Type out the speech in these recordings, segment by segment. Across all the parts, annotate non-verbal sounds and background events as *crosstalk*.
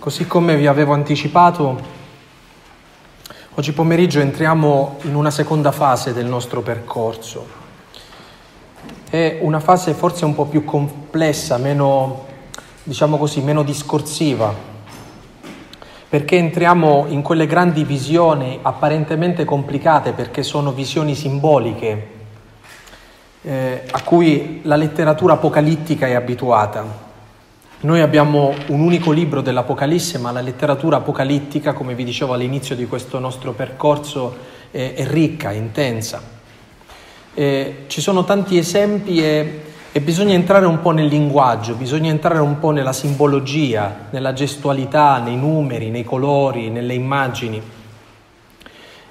Così come vi avevo anticipato, oggi pomeriggio entriamo in una seconda fase del nostro percorso. È una fase forse un po' più complessa, meno, diciamo così, meno discorsiva, perché entriamo in quelle grandi visioni apparentemente complicate perché sono visioni simboliche eh, a cui la letteratura apocalittica è abituata. Noi abbiamo un unico libro dell'Apocalisse, ma la letteratura apocalittica, come vi dicevo all'inizio di questo nostro percorso, è, è ricca, intensa. E ci sono tanti esempi e, e bisogna entrare un po' nel linguaggio, bisogna entrare un po' nella simbologia, nella gestualità, nei numeri, nei colori, nelle immagini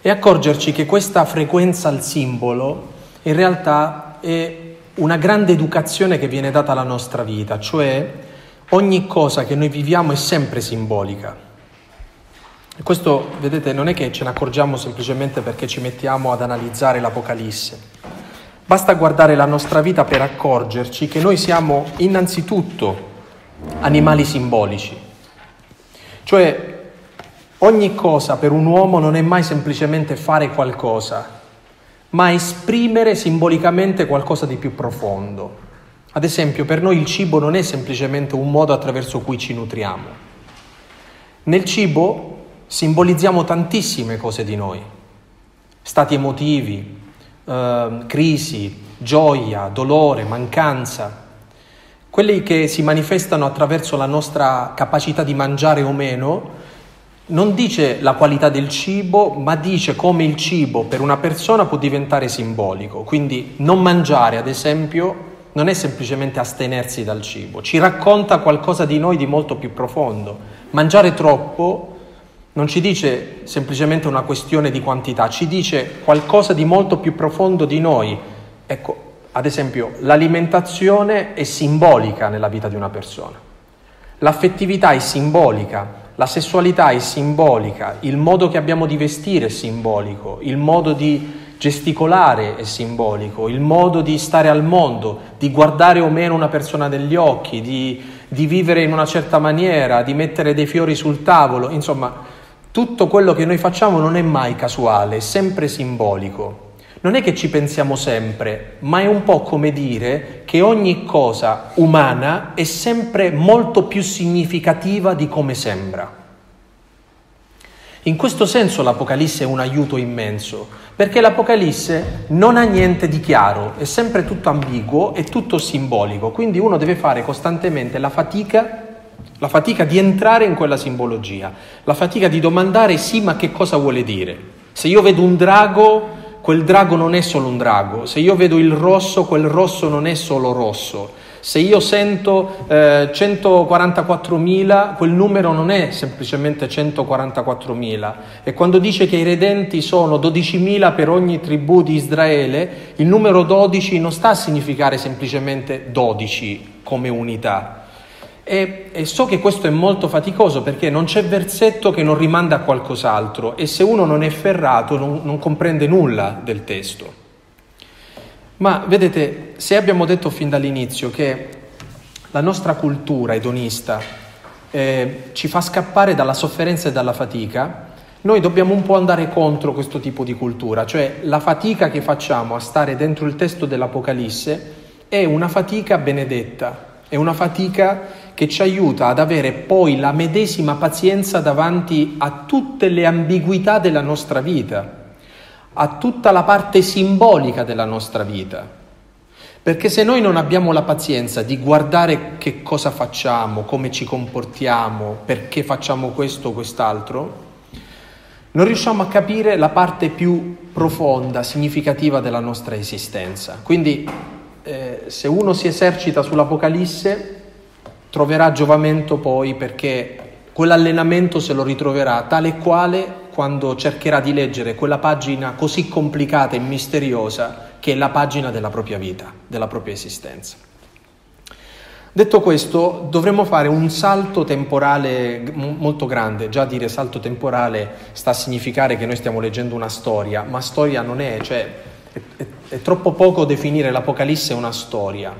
e accorgerci che questa frequenza al simbolo in realtà è una grande educazione che viene data alla nostra vita, cioè ogni cosa che noi viviamo è sempre simbolica. E questo, vedete, non è che ce ne accorgiamo semplicemente perché ci mettiamo ad analizzare l'Apocalisse. Basta guardare la nostra vita per accorgerci che noi siamo innanzitutto animali simbolici. Cioè, ogni cosa per un uomo non è mai semplicemente fare qualcosa, ma esprimere simbolicamente qualcosa di più profondo. Ad esempio, per noi il cibo non è semplicemente un modo attraverso cui ci nutriamo. Nel cibo simbolizziamo tantissime cose di noi, stati emotivi, eh, crisi, gioia, dolore, mancanza, quelli che si manifestano attraverso la nostra capacità di mangiare o meno, non dice la qualità del cibo, ma dice come il cibo per una persona può diventare simbolico. Quindi non mangiare, ad esempio, non è semplicemente astenersi dal cibo, ci racconta qualcosa di noi di molto più profondo. Mangiare troppo non ci dice semplicemente una questione di quantità, ci dice qualcosa di molto più profondo di noi. Ecco, ad esempio, l'alimentazione è simbolica nella vita di una persona, l'affettività è simbolica, la sessualità è simbolica, il modo che abbiamo di vestire è simbolico, il modo di Gesticolare è simbolico, il modo di stare al mondo, di guardare o meno una persona negli occhi, di, di vivere in una certa maniera, di mettere dei fiori sul tavolo, insomma, tutto quello che noi facciamo non è mai casuale, è sempre simbolico. Non è che ci pensiamo sempre, ma è un po' come dire che ogni cosa umana è sempre molto più significativa di come sembra. In questo senso l'Apocalisse è un aiuto immenso, perché l'Apocalisse non ha niente di chiaro, è sempre tutto ambiguo e tutto simbolico, quindi uno deve fare costantemente la fatica, la fatica di entrare in quella simbologia, la fatica di domandare sì ma che cosa vuole dire. Se io vedo un drago, quel drago non è solo un drago, se io vedo il rosso, quel rosso non è solo rosso. Se io sento eh, 144.000, quel numero non è semplicemente 144.000. E quando dice che i redenti sono 12.000 per ogni tribù di Israele, il numero 12 non sta a significare semplicemente 12 come unità. E, e, so che questo è molto faticoso perché non c'è versetto che non rimanda a qualcos'altro e se uno non è ferrato non, non comprende nulla del testo. Ma vedete, se abbiamo detto fin dall'inizio che la nostra cultura edonista eh, ci fa scappare dalla sofferenza e dalla fatica, noi dobbiamo un po' andare contro questo tipo di cultura, cioè la fatica che facciamo a stare dentro il testo dell'Apocalisse è una fatica benedetta, è una fatica che ci aiuta ad avere poi la medesima pazienza davanti a tutte le ambiguità della nostra vita a tutta la parte simbolica della nostra vita. Perché se noi non abbiamo la pazienza di guardare che cosa facciamo, come ci comportiamo, perché facciamo questo o quest'altro, non riusciamo a capire la parte più profonda, significativa della nostra esistenza. Quindi eh, se uno si esercita sull'Apocalisse troverà giovamento poi perché quell'allenamento se lo ritroverà tale e quale quando cercherà di leggere quella pagina così complicata e misteriosa che è la pagina della propria vita, della propria esistenza. Detto questo, dovremmo fare un salto temporale molto grande. Già dire salto temporale sta a significare che noi stiamo leggendo una storia, ma storia non è, cioè è, è, è troppo poco definire l'Apocalisse una storia.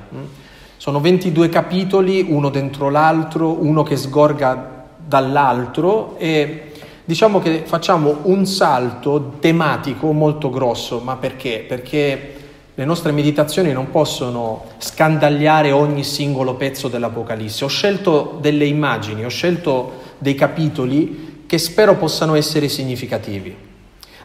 Sono 22 capitoli, uno dentro l'altro, uno che sgorga dall'altro e diciamo che facciamo un salto tematico molto grosso, ma perché? Perché le nostre meditazioni non possono scandagliare ogni singolo pezzo dell'Apocalisse. Ho scelto delle immagini, ho scelto dei capitoli che spero possano essere significativi.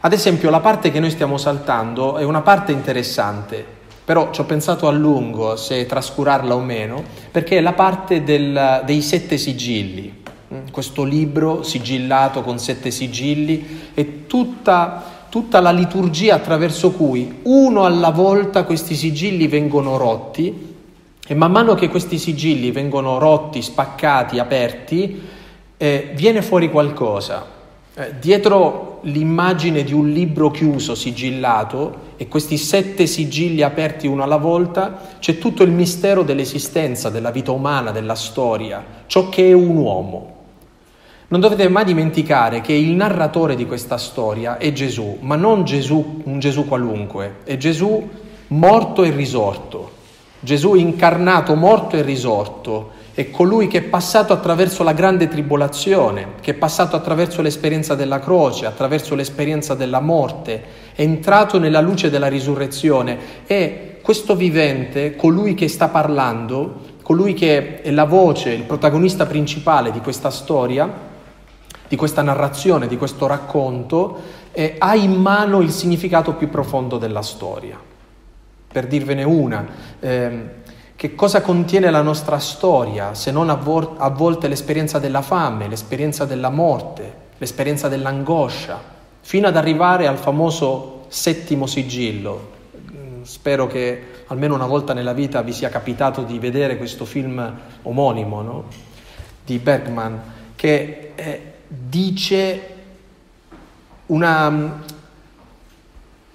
Ad esempio, la parte che noi stiamo saltando è una parte interessante, però ci ho pensato a lungo se trascurarla o meno, perché è la parte del, dei sette sigilli. Questo libro sigillato con sette sigilli è tutta tutta la liturgia attraverso cui uno alla volta questi sigilli vengono rotti e man mano che questi sigilli vengono rotti, spaccati, aperti, eh, viene fuori qualcosa. Eh, dietro l'immagine di un libro chiuso, sigillato, e questi sette sigilli aperti uno alla volta, c'è tutto il mistero dell'esistenza, della vita umana, della storia, ciò che è un uomo. Non dovete mai dimenticare che il narratore di questa storia è Gesù, ma non Gesù, un Gesù qualunque, è Gesù morto e risorto. Gesù incarnato, morto e risorto, è colui che è passato attraverso la grande tribolazione, che è passato attraverso l'esperienza della croce, attraverso l'esperienza della morte, è entrato nella luce della risurrezione e questo vivente, colui che sta parlando, colui che è la voce, il protagonista principale di questa storia, di questa narrazione, di questo racconto, eh, ha in mano il significato più profondo della storia. Per dirvene una, eh, che cosa contiene la nostra storia se non a, vo- a volte l'esperienza della fame, l'esperienza della morte, l'esperienza dell'angoscia, fino ad arrivare al famoso settimo sigillo. Mm, spero che almeno una volta nella vita vi sia capitato di vedere questo film omonimo no? di Bergman, che è dice una,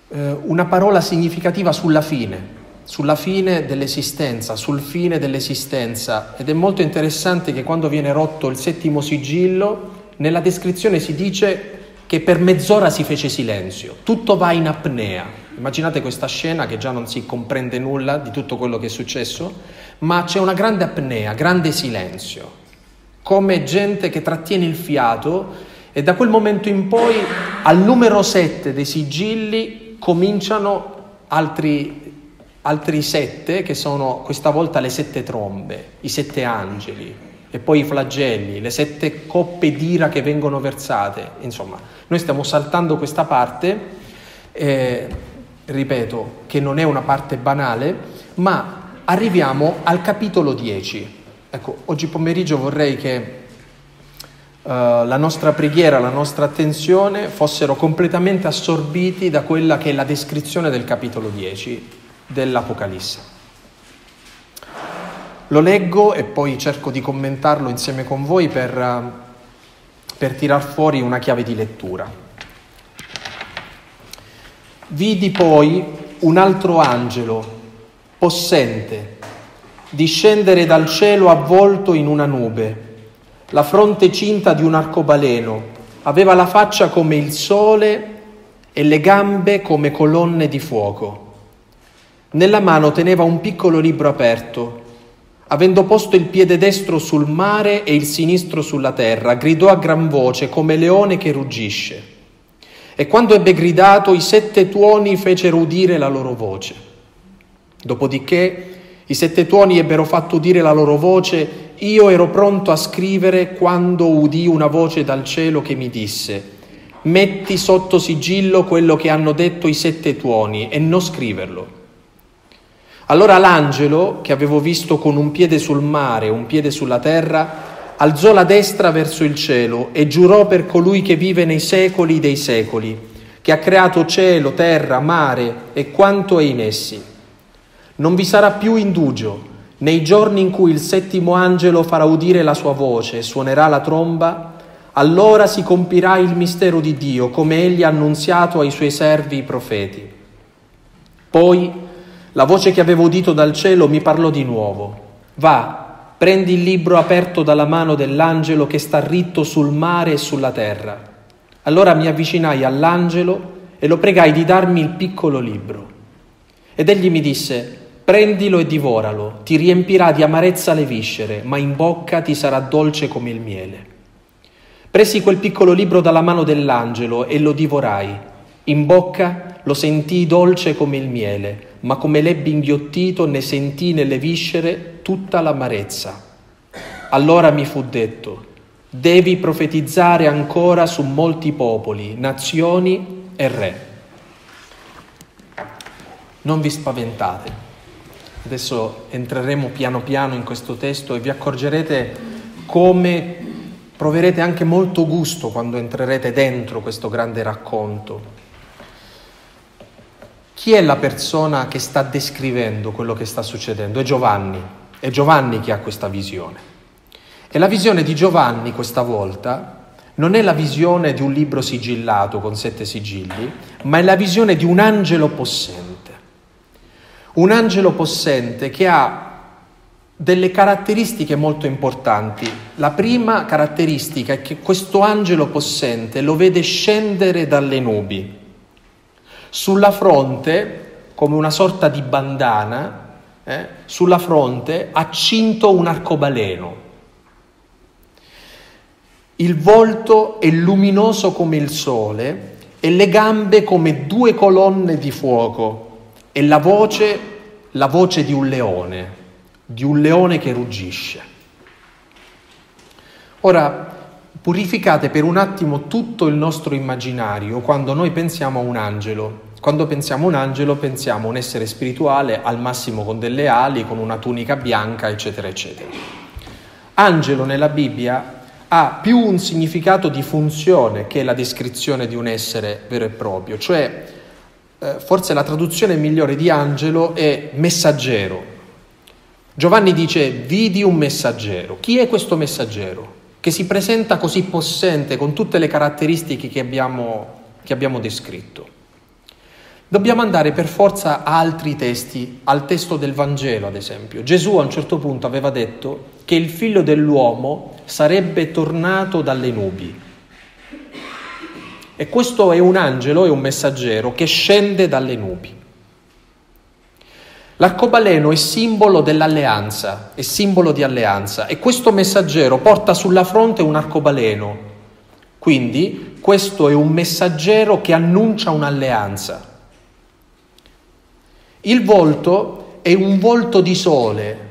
eh, una parola significativa sulla fine, sulla fine dell'esistenza, sul fine dell'esistenza. Ed è molto interessante che quando viene rotto il settimo sigillo, nella descrizione si dice che per mezz'ora si fece silenzio, tutto va in apnea. Immaginate questa scena che già non si comprende nulla di tutto quello che è successo, ma c'è una grande apnea, grande silenzio come gente che trattiene il fiato e da quel momento in poi al numero 7 dei sigilli cominciano altri, altri sette che sono questa volta le sette trombe, i sette angeli e poi i flagelli, le sette coppe d'ira che vengono versate. Insomma, noi stiamo saltando questa parte, eh, ripeto, che non è una parte banale, ma arriviamo al capitolo 10. Ecco, oggi pomeriggio vorrei che uh, la nostra preghiera, la nostra attenzione fossero completamente assorbiti da quella che è la descrizione del capitolo 10 dell'Apocalisse. Lo leggo e poi cerco di commentarlo insieme con voi per, uh, per tirar fuori una chiave di lettura. Vidi poi un altro angelo, possente, discendere dal cielo avvolto in una nube, la fronte cinta di un arcobaleno, aveva la faccia come il sole e le gambe come colonne di fuoco. Nella mano teneva un piccolo libro aperto. Avendo posto il piede destro sul mare e il sinistro sulla terra, gridò a gran voce come leone che ruggisce. E quando ebbe gridato, i sette tuoni fecero udire la loro voce. Dopodiché i sette tuoni ebbero fatto udire la loro voce, io ero pronto a scrivere quando udì una voce dal cielo che mi disse, metti sotto sigillo quello che hanno detto i sette tuoni e non scriverlo. Allora l'angelo, che avevo visto con un piede sul mare e un piede sulla terra, alzò la destra verso il cielo e giurò per colui che vive nei secoli dei secoli, che ha creato cielo, terra, mare e quanto è in essi non vi sarà più indugio nei giorni in cui il settimo angelo farà udire la sua voce e suonerà la tromba, allora si compirà il mistero di Dio, come egli ha annunziato ai suoi servi i profeti. Poi la voce che avevo udito dal cielo mi parlò di nuovo. Va, prendi il libro aperto dalla mano dell'angelo che sta ritto sul mare e sulla terra. Allora mi avvicinai all'angelo e lo pregai di darmi il piccolo libro. Ed egli mi disse, Prendilo e divoralo, ti riempirà di amarezza le viscere, ma in bocca ti sarà dolce come il miele. Presi quel piccolo libro dalla mano dell'angelo e lo divorai. In bocca lo sentii dolce come il miele, ma come l'ebbi inghiottito ne sentii nelle viscere tutta l'amarezza. Allora mi fu detto, devi profetizzare ancora su molti popoli, nazioni e re. Non vi spaventate. Adesso entreremo piano piano in questo testo e vi accorgerete come proverete anche molto gusto quando entrerete dentro questo grande racconto. Chi è la persona che sta descrivendo quello che sta succedendo? È Giovanni, è Giovanni che ha questa visione. E la visione di Giovanni questa volta non è la visione di un libro sigillato con sette sigilli, ma è la visione di un angelo possente. Un angelo possente che ha delle caratteristiche molto importanti. La prima caratteristica è che questo angelo possente lo vede scendere dalle nubi. Sulla fronte, come una sorta di bandana, eh, sulla fronte ha cinto un arcobaleno. Il volto è luminoso come il sole e le gambe come due colonne di fuoco e la voce, la voce di un leone di un leone che ruggisce. Ora, purificate per un attimo tutto il nostro immaginario quando noi pensiamo a un angelo. Quando pensiamo a un angelo pensiamo a un essere spirituale al massimo con delle ali, con una tunica bianca, eccetera, eccetera. Angelo nella Bibbia ha più un significato di funzione che la descrizione di un essere vero e proprio, cioè eh, forse la traduzione migliore di angelo è messaggero, Giovanni dice, vidi un messaggero. Chi è questo messaggero? Che si presenta così possente con tutte le caratteristiche che abbiamo, che abbiamo descritto. Dobbiamo andare per forza a altri testi, al testo del Vangelo ad esempio. Gesù a un certo punto aveva detto che il figlio dell'uomo sarebbe tornato dalle nubi. E questo è un angelo, è un messaggero che scende dalle nubi. L'arcobaleno è simbolo dell'alleanza, è simbolo di alleanza e questo messaggero porta sulla fronte un arcobaleno. Quindi questo è un messaggero che annuncia un'alleanza. Il volto è un volto di sole.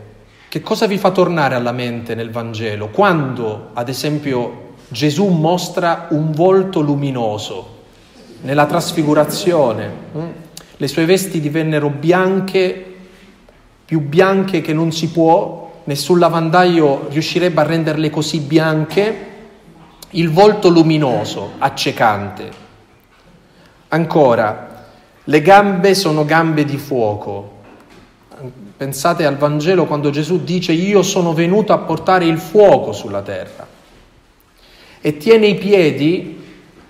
Che cosa vi fa tornare alla mente nel Vangelo? Quando, ad esempio, Gesù mostra un volto luminoso nella trasfigurazione, hm? le sue vesti divennero bianche più bianche che non si può, nessun lavandaio riuscirebbe a renderle così bianche, il volto luminoso, accecante. Ancora, le gambe sono gambe di fuoco. Pensate al Vangelo quando Gesù dice io sono venuto a portare il fuoco sulla terra. E tiene i piedi,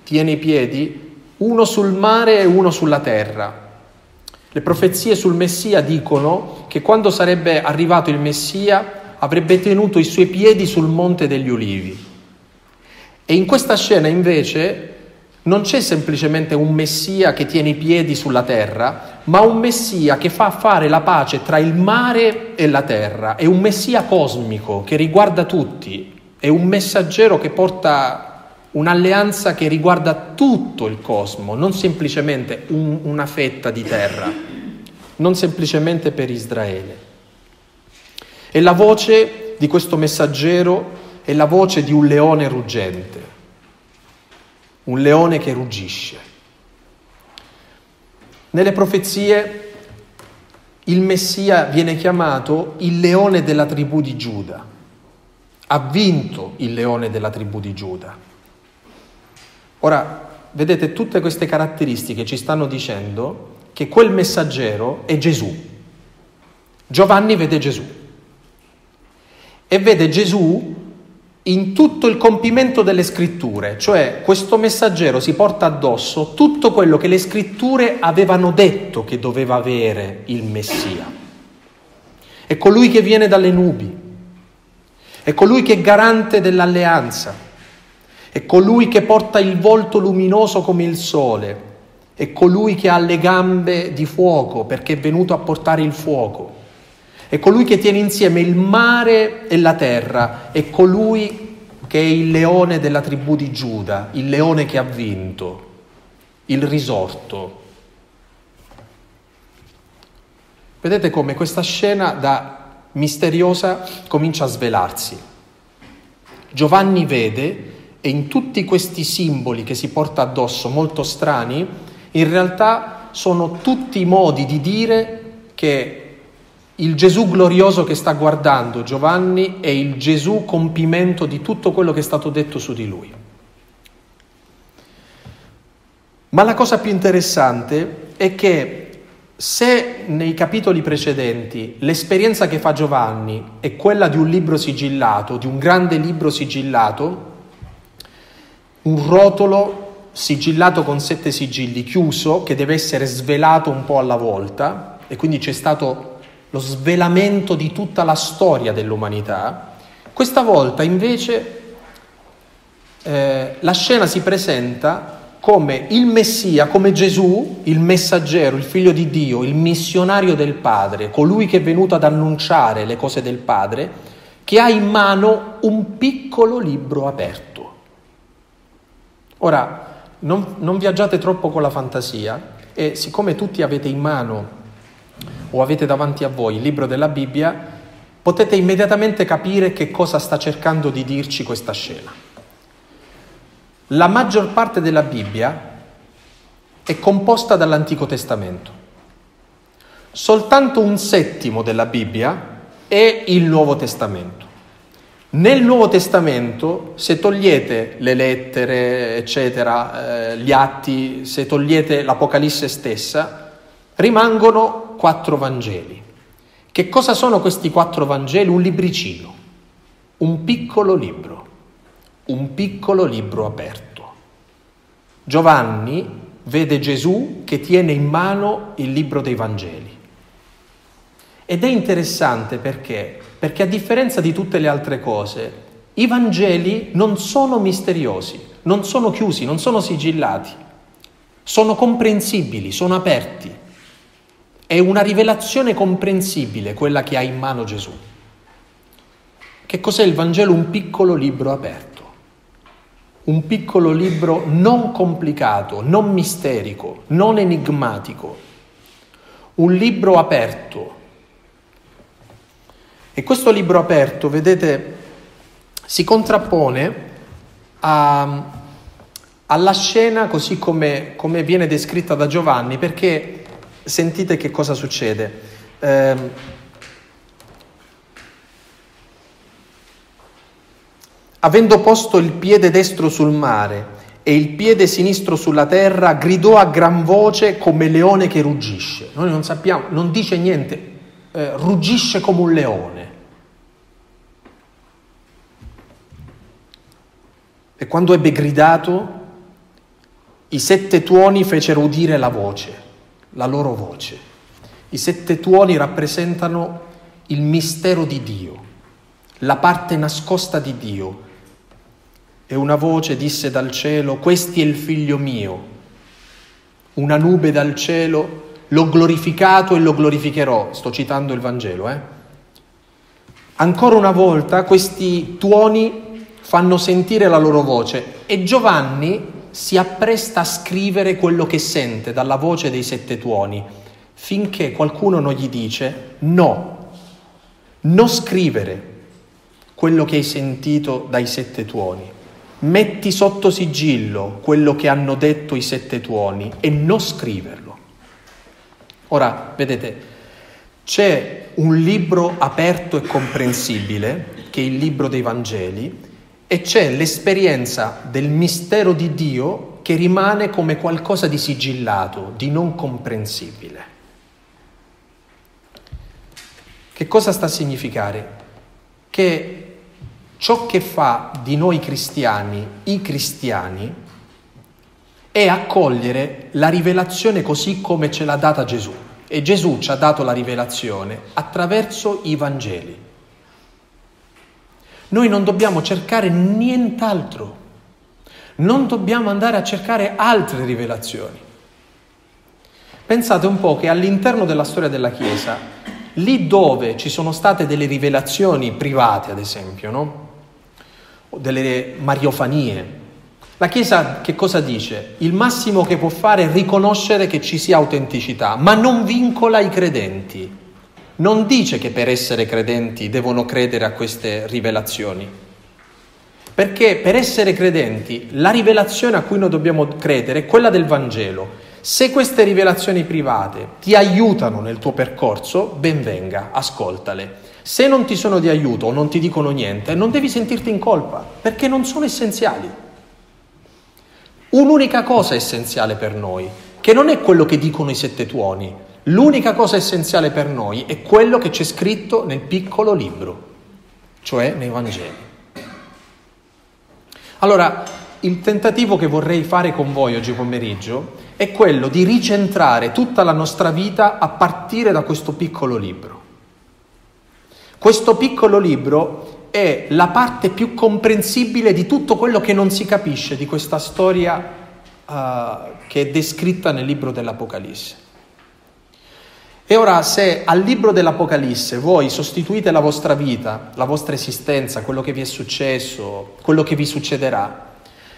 tiene i piedi, uno sul mare e uno sulla terra. Le profezie sul Messia dicono che quando sarebbe arrivato il Messia avrebbe tenuto i suoi piedi sul monte degli ulivi. E in questa scena invece non c'è semplicemente un Messia che tiene i piedi sulla terra, ma un Messia che fa fare la pace tra il mare e la terra. È un Messia cosmico che riguarda tutti, è un messaggero che porta un'alleanza che riguarda tutto il cosmo, non semplicemente un, una fetta di terra, non semplicemente per Israele. E la voce di questo messaggero è la voce di un leone ruggente, un leone che ruggisce. Nelle profezie il Messia viene chiamato il leone della tribù di Giuda. Ha vinto il leone della tribù di Giuda. Ora, vedete, tutte queste caratteristiche ci stanno dicendo che quel messaggero è Gesù. Giovanni vede Gesù e vede Gesù in tutto il compimento delle scritture, cioè questo messaggero si porta addosso tutto quello che le scritture avevano detto che doveva avere il Messia. È colui che viene dalle nubi, è colui che è garante dell'alleanza, è colui che porta il volto luminoso come il sole, è colui che ha le gambe di fuoco perché è venuto a portare il fuoco, è colui che tiene insieme il mare e la terra, è colui che è il leone della tribù di Giuda, il leone che ha vinto, il risorto. Vedete come questa scena da misteriosa comincia a svelarsi. Giovanni vede e in tutti questi simboli che si porta addosso, molto strani, in realtà sono tutti modi di dire che il Gesù glorioso che sta guardando Giovanni è il Gesù compimento di tutto quello che è stato detto su di lui. Ma la cosa più interessante è che se nei capitoli precedenti l'esperienza che fa Giovanni è quella di un libro sigillato, di un grande libro sigillato, un rotolo sigillato con sette sigilli, chiuso, che deve essere svelato un po' alla volta, e quindi c'è stato lo svelamento di tutta la storia dell'umanità, questa volta invece eh, la scena si presenta come il Messia, come Gesù, il messaggero, il figlio di Dio, il missionario del Padre, colui che è venuto ad annunciare le cose del Padre, che ha in mano un piccolo libro aperto. Ora, non, non viaggiate troppo con la fantasia e siccome tutti avete in mano o avete davanti a voi il libro della Bibbia, potete immediatamente capire che cosa sta cercando di dirci questa scena. La maggior parte della Bibbia è composta dall'Antico Testamento. Soltanto un settimo della Bibbia è il Nuovo Testamento. Nel Nuovo Testamento, se togliete le lettere, eccetera, eh, gli atti, se togliete l'Apocalisse stessa, rimangono quattro Vangeli. Che cosa sono questi quattro Vangeli? Un libricino, un piccolo libro, un piccolo libro aperto. Giovanni vede Gesù che tiene in mano il libro dei Vangeli. Ed è interessante perché perché a differenza di tutte le altre cose, i Vangeli non sono misteriosi, non sono chiusi, non sono sigillati, sono comprensibili, sono aperti. È una rivelazione comprensibile quella che ha in mano Gesù. Che cos'è il Vangelo? Un piccolo libro aperto, un piccolo libro non complicato, non misterico, non enigmatico, un libro aperto e questo libro aperto, vedete, si contrappone a, alla scena così come, come, viene descritta da Giovanni, perché sentite che cosa succede. Eh, avendo posto il piede destro sul mare e il piede sinistro sulla terra, gridò a gran voce come leone che ruggisce. Noi non sappiamo, non dice niente, eh, ruggisce come un leone. E quando ebbe gridato, i sette tuoni fecero udire la voce, la loro voce. I sette tuoni rappresentano il mistero di Dio, la parte nascosta di Dio. E una voce disse dal cielo, questi è il figlio mio. Una nube dal cielo, l'ho glorificato e lo glorificherò. Sto citando il Vangelo, eh? Ancora una volta questi tuoni fanno sentire la loro voce e Giovanni si appresta a scrivere quello che sente dalla voce dei sette tuoni, finché qualcuno non gli dice no, non scrivere quello che hai sentito dai sette tuoni, metti sotto sigillo quello che hanno detto i sette tuoni e non scriverlo. Ora, vedete, c'è un libro aperto e comprensibile, che è il libro dei Vangeli, e c'è l'esperienza del mistero di Dio che rimane come qualcosa di sigillato, di non comprensibile. Che cosa sta a significare? Che ciò che fa di noi cristiani i cristiani è accogliere la rivelazione così come ce l'ha data Gesù. E Gesù ci ha dato la rivelazione attraverso i Vangeli. Noi non dobbiamo cercare nient'altro, non dobbiamo andare a cercare altre rivelazioni. Pensate un po' che all'interno della storia della Chiesa, lì dove ci sono state delle rivelazioni private, ad esempio, no? O delle mariofanie. La Chiesa che cosa dice? Il massimo che può fare è riconoscere che ci sia autenticità, ma non vincola i credenti. Non dice che per essere credenti devono credere a queste rivelazioni. Perché per essere credenti la rivelazione a cui noi dobbiamo credere è quella del Vangelo. Se queste rivelazioni private ti aiutano nel tuo percorso, ben venga, ascoltale. Se non ti sono di aiuto o non ti dicono niente, non devi sentirti in colpa, perché non sono essenziali. Un'unica cosa è essenziale per noi, che non è quello che dicono i sette tuoni. L'unica cosa essenziale per noi è quello che c'è scritto nel piccolo libro, cioè nei Vangeli. Allora, il tentativo che vorrei fare con voi oggi pomeriggio è quello di ricentrare tutta la nostra vita a partire da questo piccolo libro. Questo piccolo libro è la parte più comprensibile di tutto quello che non si capisce di questa storia uh, che è descritta nel libro dell'Apocalisse. E ora se al libro dell'Apocalisse voi sostituite la vostra vita, la vostra esistenza, quello che vi è successo, quello che vi succederà,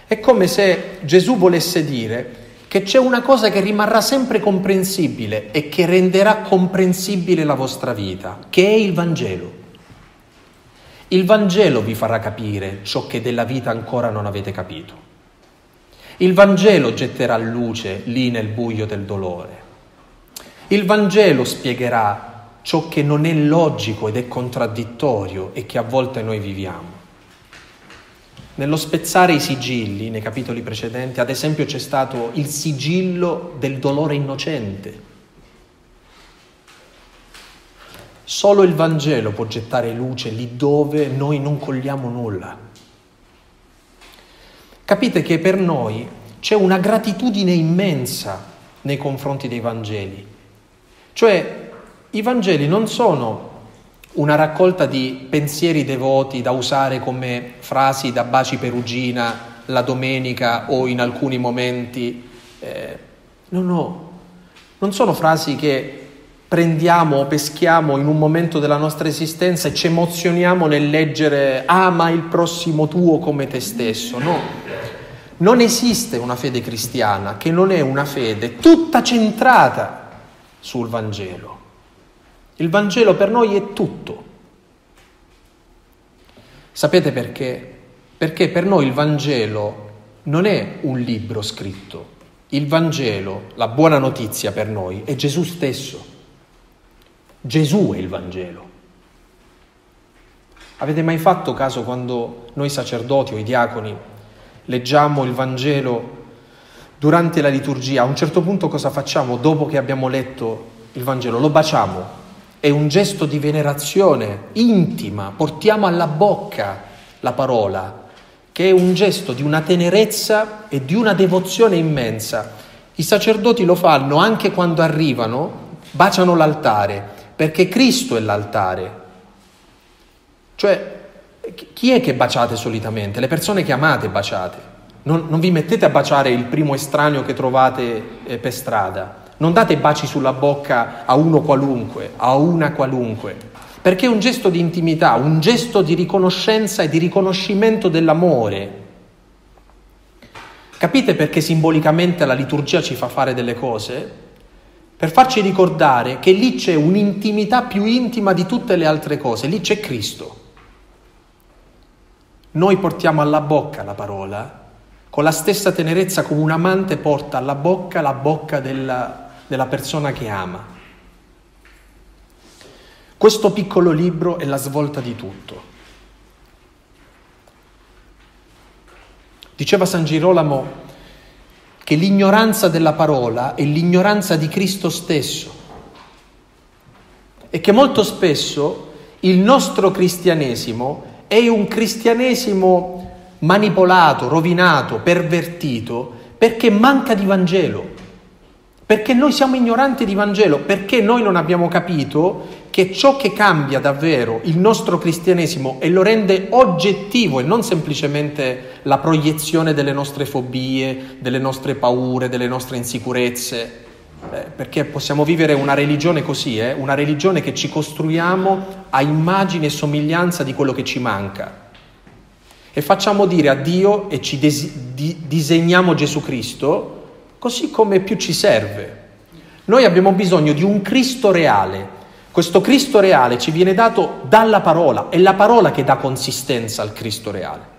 è come se Gesù volesse dire che c'è una cosa che rimarrà sempre comprensibile e che renderà comprensibile la vostra vita, che è il Vangelo. Il Vangelo vi farà capire ciò che della vita ancora non avete capito. Il Vangelo getterà luce lì nel buio del dolore. Il Vangelo spiegherà ciò che non è logico ed è contraddittorio e che a volte noi viviamo. Nello spezzare i sigilli, nei capitoli precedenti, ad esempio c'è stato il sigillo del dolore innocente. Solo il Vangelo può gettare luce lì dove noi non cogliamo nulla. Capite che per noi c'è una gratitudine immensa nei confronti dei Vangeli. Cioè, i Vangeli non sono una raccolta di pensieri devoti da usare come frasi da baci perugina la domenica o in alcuni momenti. Eh, no, no, non sono frasi che prendiamo o peschiamo in un momento della nostra esistenza e ci emozioniamo nel leggere ama il prossimo tuo come te stesso. No, non esiste una fede cristiana che non è una fede tutta centrata sul Vangelo. Il Vangelo per noi è tutto. Sapete perché? Perché per noi il Vangelo non è un libro scritto. Il Vangelo, la buona notizia per noi, è Gesù stesso. Gesù è il Vangelo. Avete mai fatto caso quando noi sacerdoti o i diaconi leggiamo il Vangelo durante la liturgia? A un certo punto cosa facciamo dopo che abbiamo letto il Vangelo? Lo baciamo è un gesto di venerazione intima, portiamo alla bocca la parola, che è un gesto di una tenerezza e di una devozione immensa. I sacerdoti lo fanno anche quando arrivano, baciano l'altare, perché Cristo è l'altare. Cioè, chi è che baciate solitamente? Le persone che amate baciate. Non, non vi mettete a baciare il primo estraneo che trovate eh, per strada. Non date baci sulla bocca a uno qualunque, a una qualunque, perché è un gesto di intimità, un gesto di riconoscenza e di riconoscimento dell'amore. Capite perché simbolicamente la liturgia ci fa fare delle cose? Per farci ricordare che lì c'è un'intimità più intima di tutte le altre cose, lì c'è Cristo. Noi portiamo alla bocca la parola, con la stessa tenerezza come un amante porta alla bocca la bocca della, della persona che ama. Questo piccolo libro è la svolta di tutto. Diceva San Girolamo che l'ignoranza della parola è l'ignoranza di Cristo stesso e che molto spesso il nostro cristianesimo è un cristianesimo manipolato, rovinato, pervertito perché manca di Vangelo. Perché noi siamo ignoranti di Vangelo, perché noi non abbiamo capito che ciò che cambia davvero il nostro cristianesimo e lo rende oggettivo e non semplicemente la proiezione delle nostre fobie, delle nostre paure, delle nostre insicurezze, eh, perché possiamo vivere una religione così, eh? una religione che ci costruiamo a immagine e somiglianza di quello che ci manca. e facciamo dire a Dio e ci des- di- disegniamo Gesù Cristo così come più ci serve. Noi abbiamo bisogno di un Cristo reale. Questo Cristo reale ci viene dato dalla parola, è la parola che dà consistenza al Cristo reale.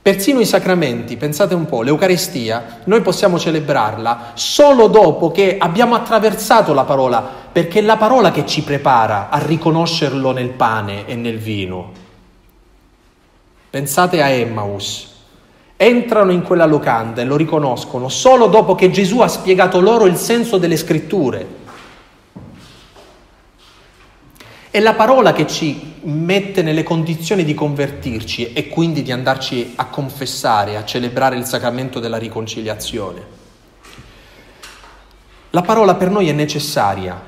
Persino i sacramenti, pensate un po', l'Eucaristia, noi possiamo celebrarla solo dopo che abbiamo attraversato la parola, perché è la parola che ci prepara a riconoscerlo nel pane e nel vino. Pensate a Emmaus. Entrano in quella locanda e lo riconoscono solo dopo che Gesù ha spiegato loro il senso delle scritture. È la parola che ci mette nelle condizioni di convertirci e quindi di andarci a confessare, a celebrare il sacramento della riconciliazione. La parola per noi è necessaria.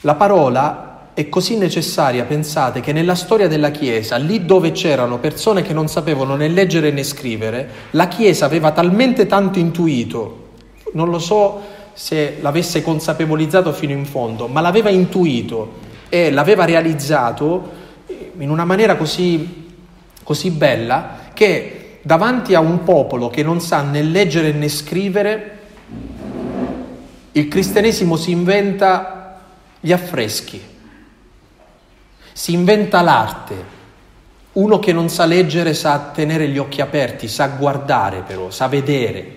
La parola è così necessaria, pensate, che nella storia della Chiesa, lì dove c'erano persone che non sapevano né leggere né scrivere, la Chiesa aveva talmente tanto intuito, non lo so se l'avesse consapevolizzato fino in fondo, ma l'aveva intuito e l'aveva realizzato in una maniera così, così bella che davanti a un popolo che non sa né leggere né scrivere, il cristianesimo si inventa gli affreschi, si inventa l'arte. Uno che non sa leggere sa tenere gli occhi aperti, sa guardare però, sa vedere.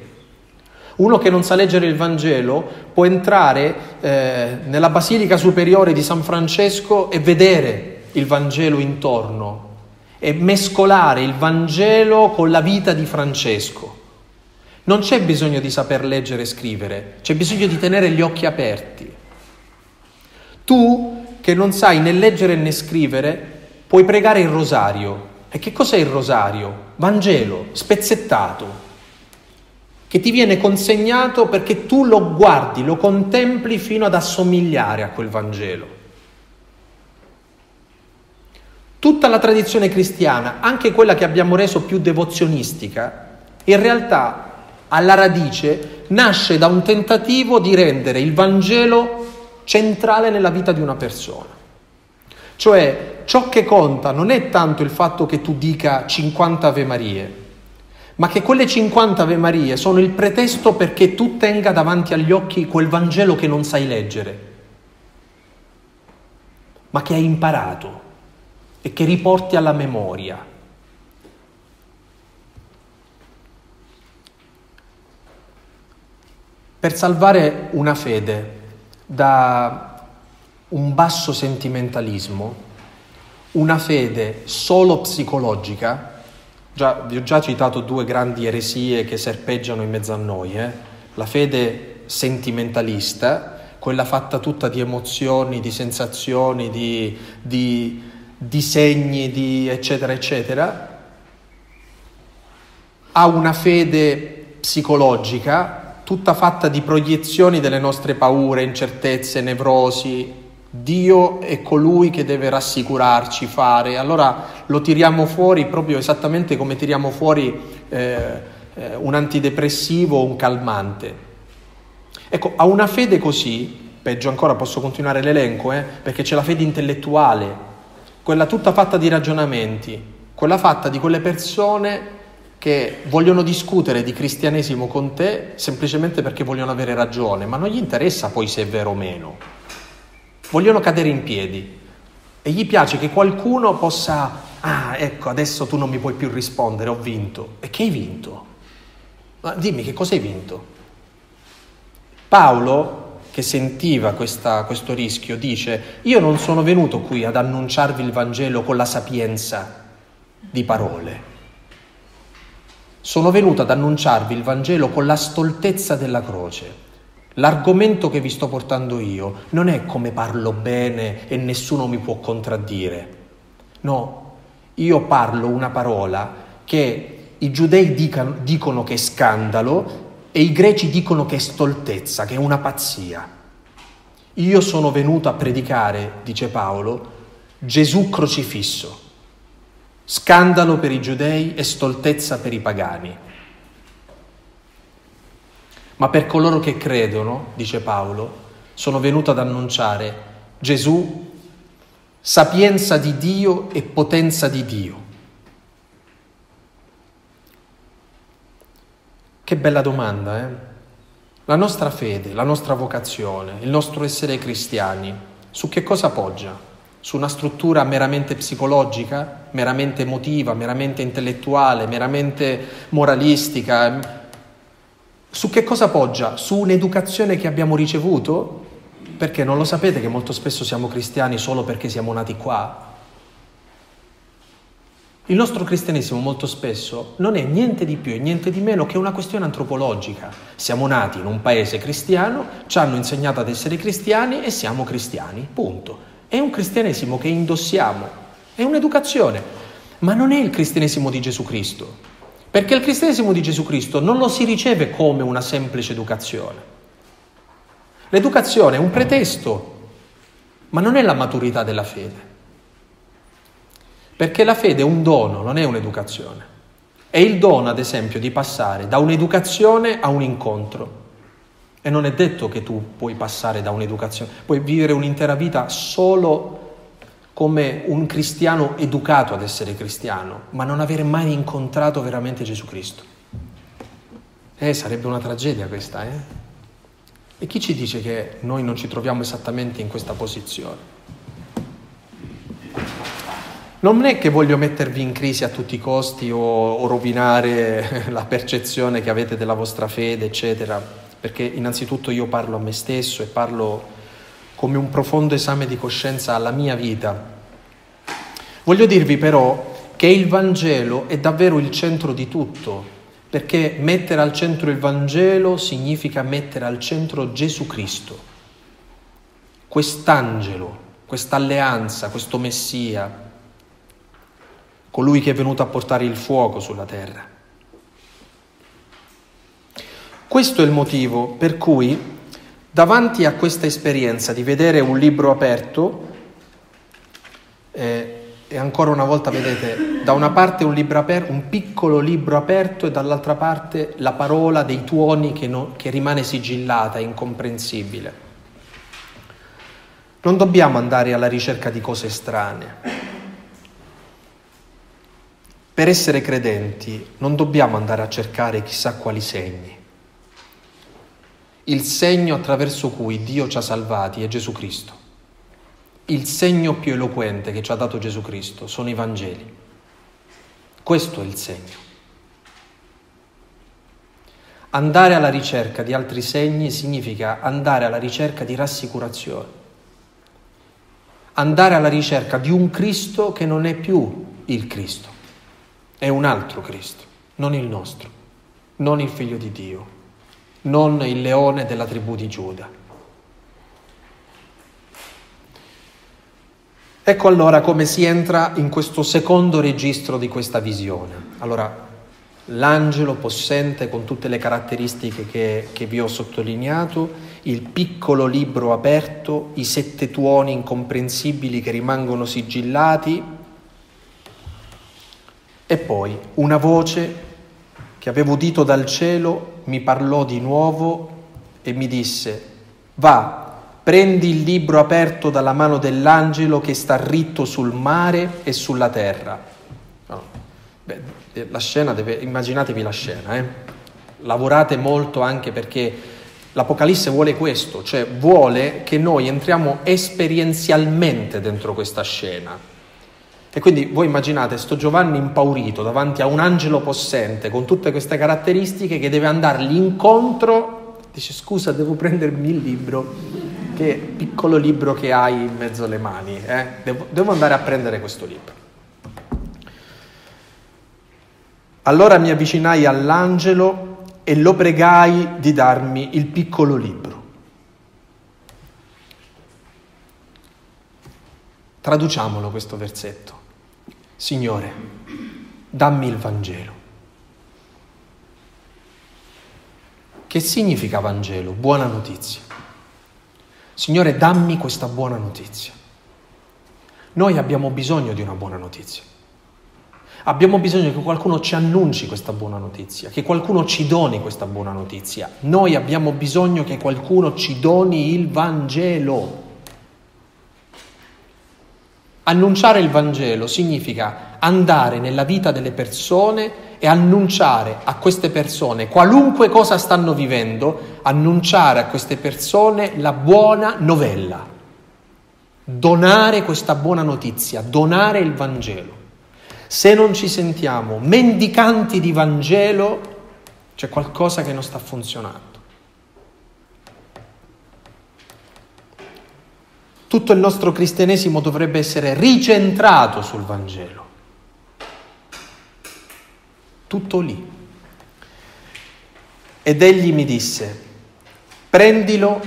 Uno che non sa leggere il Vangelo può entrare eh, nella Basilica Superiore di San Francesco e vedere il Vangelo intorno e mescolare il Vangelo con la vita di Francesco. Non c'è bisogno di saper leggere e scrivere, c'è bisogno di tenere gli occhi aperti. Tu che non sai né leggere né scrivere, puoi pregare il rosario. E che cos'è il rosario? Vangelo, spezzettato, che ti viene consegnato perché tu lo guardi, lo contempli fino ad assomigliare a quel Vangelo. Tutta la tradizione cristiana, anche quella che abbiamo reso più devozionistica, in realtà alla radice nasce da un tentativo di rendere il Vangelo centrale nella vita di una persona. Cioè, ciò che conta non è tanto il fatto che tu dica 50 Ave Marie, ma che quelle 50 Ave Marie sono il pretesto perché tu tenga davanti agli occhi quel Vangelo che non sai leggere, ma che hai imparato e che riporti alla memoria. Per salvare una fede da un basso sentimentalismo, una fede solo psicologica, Già, vi ho già citato due grandi eresie che serpeggiano in mezzo a noi, eh? la fede sentimentalista, quella fatta tutta di emozioni, di sensazioni, di, di, di segni, di eccetera, eccetera, ha una fede psicologica tutta fatta di proiezioni delle nostre paure, incertezze, nevrosi, Dio è colui che deve rassicurarci, fare, allora lo tiriamo fuori proprio esattamente come tiriamo fuori eh, eh, un antidepressivo o un calmante. Ecco, a una fede così, peggio ancora posso continuare l'elenco, eh, perché c'è la fede intellettuale, quella tutta fatta di ragionamenti, quella fatta di quelle persone che vogliono discutere di cristianesimo con te semplicemente perché vogliono avere ragione, ma non gli interessa poi se è vero o meno vogliono cadere in piedi e gli piace che qualcuno possa, ah ecco adesso tu non mi puoi più rispondere, ho vinto. E che hai vinto? Ma dimmi che cosa hai vinto? Paolo, che sentiva questa, questo rischio, dice, io non sono venuto qui ad annunciarvi il Vangelo con la sapienza di parole, sono venuto ad annunciarvi il Vangelo con la stoltezza della croce. L'argomento che vi sto portando io non è come parlo bene e nessuno mi può contraddire. No, io parlo una parola che i giudei dicano, dicono che è scandalo e i greci dicono che è stoltezza, che è una pazzia. Io sono venuto a predicare, dice Paolo, Gesù crocifisso, scandalo per i giudei e stoltezza per i pagani. Ma per coloro che credono, dice Paolo, sono venuto ad annunciare Gesù sapienza di Dio e potenza di Dio. Che bella domanda, eh? La nostra fede, la nostra vocazione, il nostro essere cristiani, su che cosa poggia? Su una struttura meramente psicologica, meramente emotiva, meramente intellettuale, meramente moralistica? Su che cosa poggia? Su un'educazione che abbiamo ricevuto? Perché non lo sapete che molto spesso siamo cristiani solo perché siamo nati qua? Il nostro cristianesimo molto spesso non è niente di più e niente di meno che una questione antropologica. Siamo nati in un paese cristiano, ci hanno insegnato ad essere cristiani e siamo cristiani, punto. È un cristianesimo che indossiamo, è un'educazione, ma non è il cristianesimo di Gesù Cristo, perché il cristianesimo di Gesù Cristo non lo si riceve come una semplice educazione. L'educazione è un pretesto, ma non è la maturità della fede. Perché la fede è un dono, non è un'educazione. È il dono, ad esempio, di passare da un'educazione a un incontro. E non è detto che tu puoi passare da un'educazione, puoi vivere un'intera vita solo come un cristiano educato ad essere cristiano, ma non avere mai incontrato veramente Gesù Cristo. Eh, sarebbe una tragedia questa, eh? E chi ci dice che noi non ci troviamo esattamente in questa posizione? Non è che voglio mettervi in crisi a tutti i costi o, o rovinare *laughs* la percezione che avete della vostra fede, eccetera, perché innanzitutto io parlo a me stesso e parlo come un profondo esame di coscienza alla mia vita. Voglio dirvi però che il Vangelo è davvero il centro di tutto, perché mettere al centro il Vangelo significa mettere al centro Gesù Cristo, quest'angelo, questa alleanza, questo Messia colui che è venuto a portare il fuoco sulla terra. Questo è il motivo per cui davanti a questa esperienza di vedere un libro aperto, eh, e ancora una volta vedete da una parte un, libro aperto, un piccolo libro aperto e dall'altra parte la parola dei tuoni che, no, che rimane sigillata, incomprensibile. Non dobbiamo andare alla ricerca di cose strane. Per essere credenti non dobbiamo andare a cercare chissà quali segni. Il segno attraverso cui Dio ci ha salvati è Gesù Cristo. Il segno più eloquente che ci ha dato Gesù Cristo sono i Vangeli. Questo è il segno. Andare alla ricerca di altri segni significa andare alla ricerca di rassicurazione, andare alla ricerca di un Cristo che non è più il Cristo. È un altro Cristo, non il nostro, non il figlio di Dio, non il leone della tribù di Giuda. Ecco allora come si entra in questo secondo registro di questa visione. Allora, l'angelo possente con tutte le caratteristiche che, che, vi ho sottolineato, il piccolo libro aperto, i sette tuoni incomprensibili che rimangono sigillati, e poi una voce che avevo udito dal cielo mi parlò di nuovo e mi disse, va, prendi il libro aperto dalla mano dell'angelo che sta ritto sul mare e sulla terra. Beh, la scena deve, immaginatevi la scena, eh? lavorate molto anche perché l'Apocalisse vuole questo, cioè vuole che noi entriamo esperienzialmente dentro questa scena e quindi voi immaginate sto Giovanni impaurito davanti a un angelo possente con tutte queste caratteristiche che deve andargli incontro, dice scusa devo prendermi il libro, che piccolo libro che hai in mezzo alle mani, eh? devo, devo andare a prendere questo libro. Allora mi avvicinai all'angelo e lo pregai di darmi il piccolo libro. Traduciamolo questo versetto. Signore, dammi il Vangelo. Che significa Vangelo? Buona notizia. Signore, dammi questa buona notizia. Noi abbiamo bisogno di una buona notizia. Abbiamo bisogno che qualcuno ci annunci questa buona notizia, che qualcuno ci doni questa buona notizia. Noi abbiamo bisogno che qualcuno ci doni il Vangelo. Annunciare il Vangelo significa andare nella vita delle persone e annunciare a queste persone, qualunque cosa stanno vivendo, annunciare a queste persone la buona novella, donare questa buona notizia, donare il Vangelo. Se non ci sentiamo mendicanti di Vangelo, c'è qualcosa che non sta funzionando. Tutto il nostro cristianesimo dovrebbe essere ricentrato sul Vangelo. Tutto lì. Ed egli mi disse, prendilo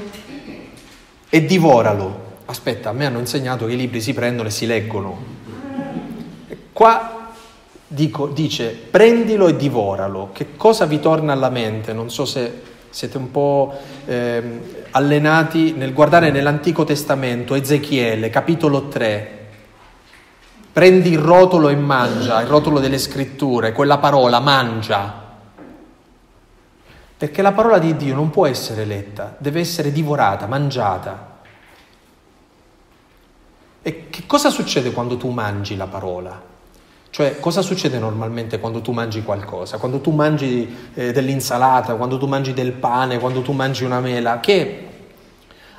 e divoralo. Aspetta, a me hanno insegnato che i libri si prendono e si leggono. Qua dico, dice, prendilo e divoralo. Che cosa vi torna alla mente? Non so se siete un po' eh, allenati nel guardare nell'Antico Testamento, Ezechiele, capitolo 3. Prendi il rotolo e mangia, il rotolo delle scritture, quella parola, mangia. Perché la parola di Dio non può essere letta, deve essere divorata, mangiata. E che cosa succede quando tu mangi la parola? Cioè, cosa succede normalmente quando tu mangi qualcosa? Quando tu mangi eh, dell'insalata, quando tu mangi del pane, quando tu mangi una mela, che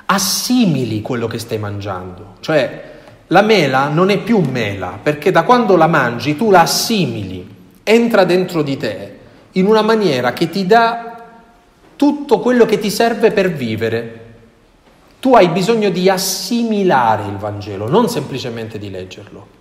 assimili quello che stai mangiando. Cioè, la mela non è più mela, perché da quando la mangi tu la assimili, entra dentro di te in una maniera che ti dà tutto quello che ti serve per vivere. Tu hai bisogno di assimilare il Vangelo, non semplicemente di leggerlo.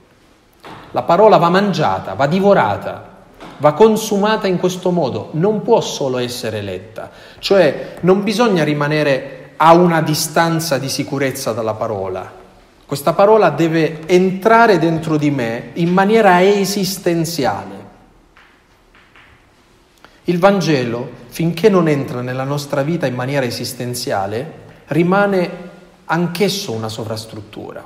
La parola va mangiata, va divorata, va consumata in questo modo, non può solo essere letta, cioè non bisogna rimanere a una distanza di sicurezza dalla parola. Questa parola deve entrare dentro di me in maniera esistenziale. Il Vangelo, finché non entra nella nostra vita in maniera esistenziale, rimane anch'esso una sovrastruttura.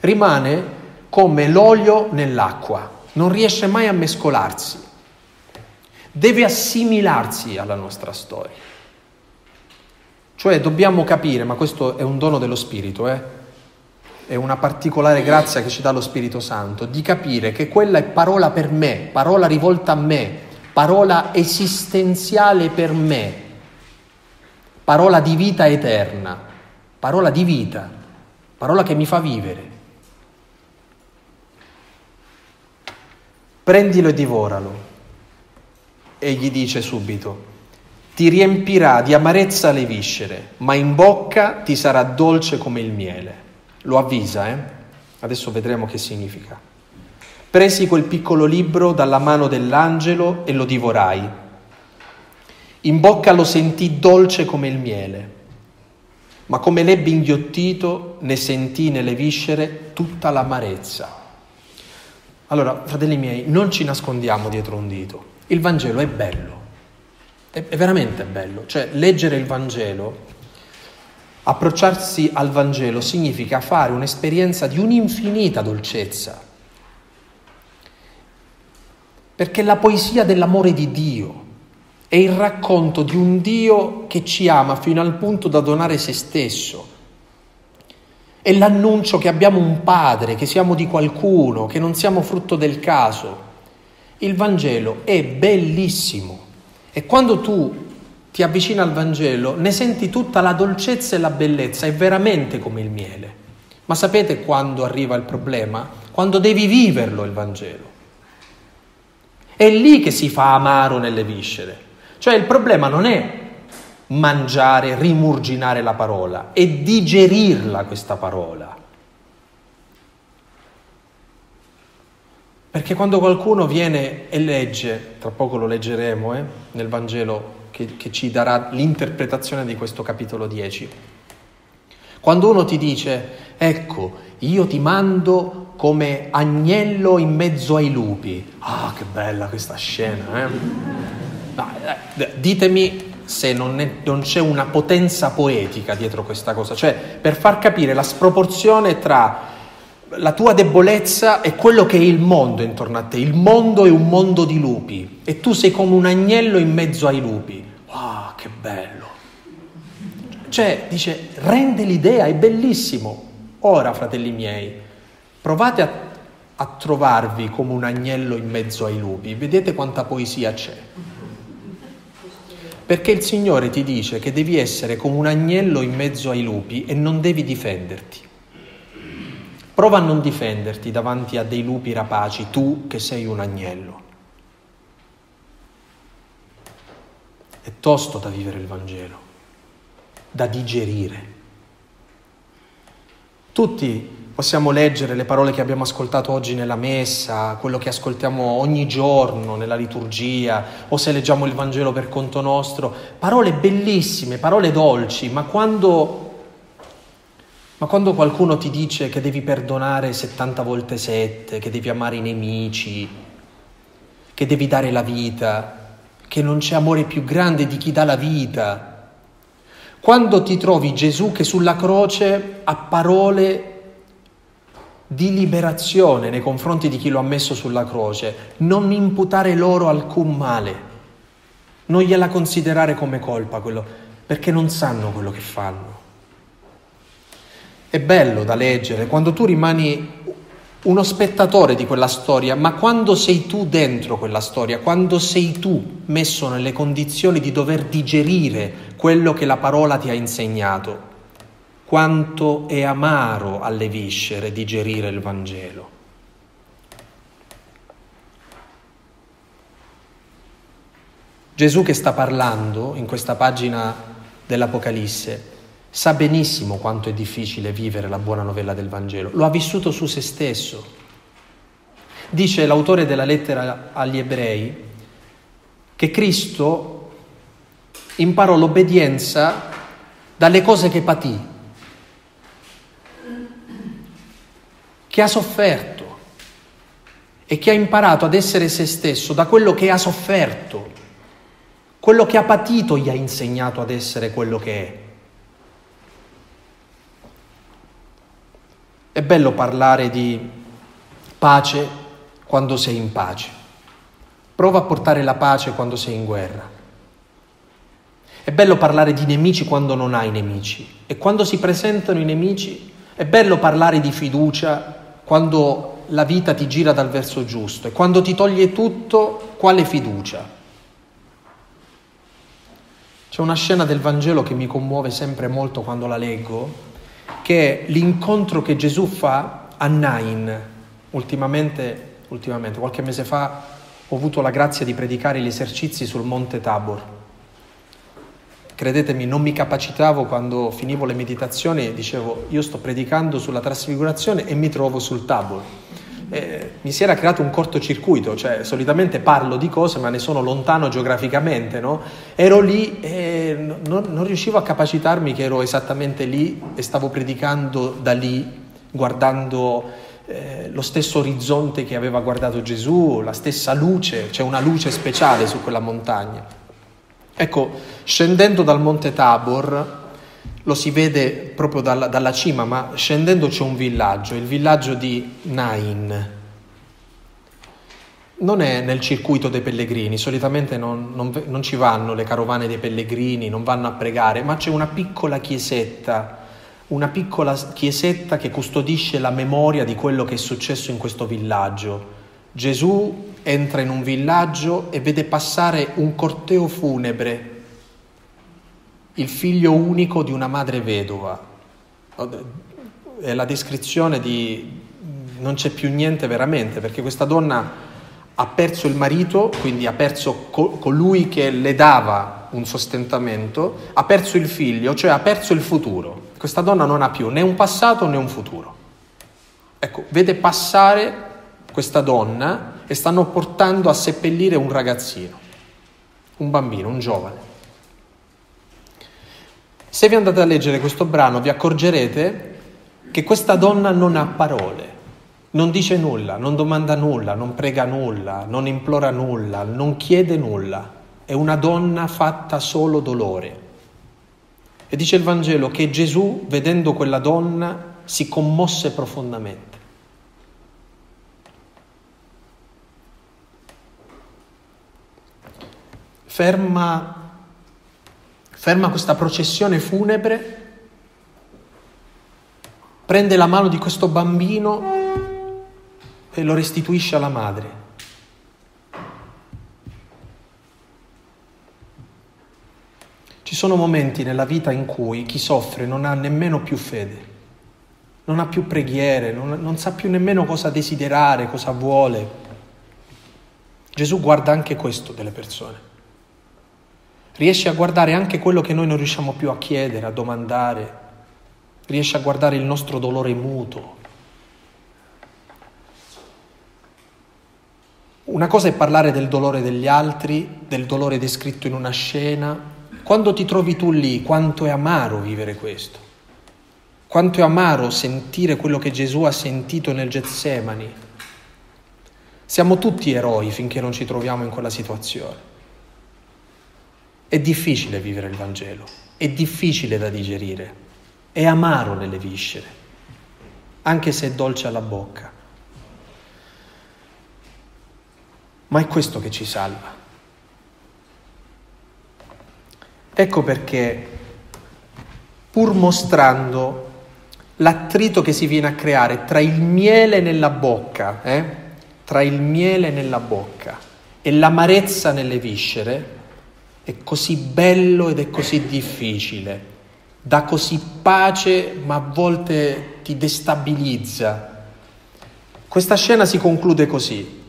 Rimane come l'olio nell'acqua, non riesce mai a mescolarsi, deve assimilarsi alla nostra storia. Cioè dobbiamo capire, ma questo è un dono dello Spirito, eh? è una particolare grazia che ci dà lo Spirito Santo, di capire che quella è parola per me, parola rivolta a me, parola esistenziale per me, parola di vita eterna, parola di vita, parola che mi fa vivere. Prendilo e divoralo. E gli dice subito, ti riempirà di amarezza le viscere, ma in bocca ti sarà dolce come il miele. Lo avvisa, eh? Adesso vedremo che significa. Presi quel piccolo libro dalla mano dell'angelo e lo divorai. In bocca lo sentì dolce come il miele, ma come l'ebbe inghiottito ne sentì nelle viscere tutta l'amarezza. Allora, fratelli miei, non ci nascondiamo dietro un dito. Il Vangelo è bello, è, veramente bello. Cioè, leggere il Vangelo, approcciarsi al Vangelo significa fare un'esperienza di un'infinita dolcezza. Perché la poesia dell'amore di Dio è il racconto di un Dio che ci ama fino al punto da donare se stesso è l'annuncio che abbiamo un padre, che siamo di qualcuno, che non siamo frutto del caso. Il Vangelo è bellissimo e quando tu ti avvicini al Vangelo ne senti tutta la dolcezza e la bellezza, è veramente come il miele. Ma sapete quando arriva il problema? Quando devi viverlo il Vangelo. È lì che si fa amaro nelle viscere. Cioè il problema non è mangiare, rimurginare la parola e digerirla questa parola. Perché quando qualcuno viene e legge, tra poco lo leggeremo eh, nel Vangelo che, che ci darà l'interpretazione di questo capitolo 10, quando uno ti dice, ecco, io ti mando come agnello in mezzo ai lupi, ah che bella questa scena, eh? Dai, ditemi se non, è, non, c'è una potenza poetica dietro questa cosa, cioè per far capire la sproporzione tra la tua debolezza e quello che è il mondo intorno a te. Il mondo è un mondo di lupi e tu sei come un agnello in mezzo ai lupi. Wow, che bello! Cioè, dice, rende l'idea, è bellissimo. Ora, fratelli miei, Provate a, a trovarvi come un agnello in mezzo ai lupi, vedete quanta poesia c'è. Perché il Signore ti dice che devi essere come un agnello in mezzo ai lupi e non devi difenderti. Prova a non difenderti davanti a dei lupi rapaci, tu che sei un agnello. È tosto da vivere il Vangelo, da digerire. Tutti possiamo leggere le parole che abbiamo ascoltato oggi nella messa, quello che ascoltiamo ogni giorno nella liturgia, o se leggiamo il Vangelo per conto nostro, parole bellissime, parole dolci, ma quando, ma quando qualcuno ti dice che devi perdonare 70 volte 7, che devi amare i nemici, che devi dare la vita, che non c'è amore più grande di chi dà la vita, quando ti trovi Gesù che sulla croce ha parole di liberazione nei confronti di chi lo ha messo sulla croce, non imputare loro alcun male, non gliela considerare come colpa quello, perché non sanno quello che fanno. È bello da leggere quando tu rimani uno spettatore di quella storia, ma quando sei tu dentro quella storia, quando sei tu messo nelle condizioni di dover digerire quello che la parola ti ha insegnato quanto è amaro alle viscere digerire il Vangelo. Gesù che sta parlando in questa pagina dell'Apocalisse sa benissimo quanto è difficile vivere la buona novella del Vangelo, lo ha vissuto su se stesso. Dice l'autore della lettera agli ebrei che Cristo imparò l'obbedienza dalle cose che patì, che ha sofferto e che ha imparato ad essere se stesso da quello che ha sofferto. Quello che ha patito gli ha insegnato ad essere quello che è. È bello parlare di pace quando sei in pace. Prova a portare la pace quando sei in guerra. È bello parlare di nemici quando non hai nemici. E quando si presentano i nemici, è bello parlare di fiducia quando la vita ti gira dal verso giusto e quando ti toglie tutto, quale fiducia? C'è una scena del Vangelo che mi commuove sempre molto quando la leggo, che è l'incontro che Gesù fa a Nain. Ultimamente, ultimamente, qualche mese fa, ho avuto la grazia di predicare gli esercizi sul Monte Tabor Credetemi, non mi capacitavo quando finivo le meditazioni e dicevo io sto predicando sulla trasfigurazione e mi trovo sul tavolo. Eh, mi si era creato un cortocircuito, cioè solitamente parlo di cose ma ne sono lontano geograficamente, no? Ero lì e non, non riuscivo a capacitarmi che ero esattamente lì e stavo predicando da lì, guardando eh, lo stesso orizzonte che aveva guardato Gesù, la stessa luce, c'è una luce speciale su quella montagna. Ecco, scendendo dal Monte Tabor, lo si vede proprio dalla, dalla, cima, ma scendendo c'è un villaggio, il villaggio di Nain. Non è nel circuito dei pellegrini, solitamente non, non, non ci vanno le carovane dei pellegrini, non vanno a pregare, ma c'è una piccola chiesetta, una piccola chiesetta che custodisce la memoria di quello che è successo in questo villaggio. Gesù entra in un villaggio e vede passare un corteo funebre, il figlio unico di una madre vedova. È la descrizione di non c'è più niente veramente, perché questa donna ha perso il marito, quindi ha perso colui che le dava un sostentamento, ha perso il figlio, cioè ha perso il futuro. Questa donna non ha più né un passato né un futuro. Ecco, vede passare questa donna e stanno portando a seppellire un ragazzino, un bambino, un giovane. Se vi andate a leggere questo brano vi accorgerete che questa donna non ha parole, non dice nulla, non domanda nulla, non prega nulla, non implora nulla, non chiede nulla. È una donna fatta solo dolore. E dice il Vangelo che Gesù, vedendo quella donna, si commosse profondamente. Ferma, ferma questa processione funebre, prende la mano di questo bambino e lo restituisce alla madre. Ci sono momenti nella vita in cui chi soffre non ha nemmeno più fede, non ha più preghiere, non, non sa più nemmeno cosa desiderare, cosa vuole. Gesù guarda anche questo delle persone. Riesce a guardare anche quello che noi non riusciamo più a chiedere, a domandare. Riesce a guardare il nostro dolore muto, Una cosa è parlare del dolore degli altri, del dolore descritto in una scena. Quando ti trovi tu lì, quanto è amaro vivere questo. Quanto è amaro sentire quello che Gesù ha sentito nel Getsemani. Siamo tutti eroi finché non ci troviamo in quella situazione. È difficile vivere il Vangelo, è difficile da digerire, è amaro nelle viscere, anche se è dolce alla bocca. ma è questo che ci salva. Ecco perché, pur mostrando l'attrito che si viene a creare tra il miele nella bocca, eh? tra il miele nella bocca e l'amarezza nelle viscere, è così bello ed è così difficile, dà così pace ma a volte ti destabilizza. Questa scena si conclude così.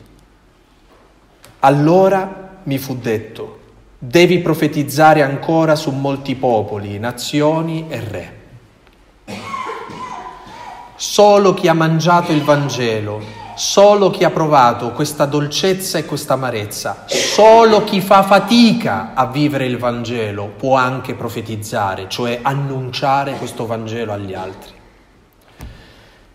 Allora mi fu detto, devi profetizzare ancora su molti popoli, nazioni e re. Solo chi ha mangiato il Vangelo, solo chi ha provato questa dolcezza e questa amarezza, solo chi fa fatica a vivere il Vangelo può anche profetizzare, cioè annunciare questo Vangelo agli altri.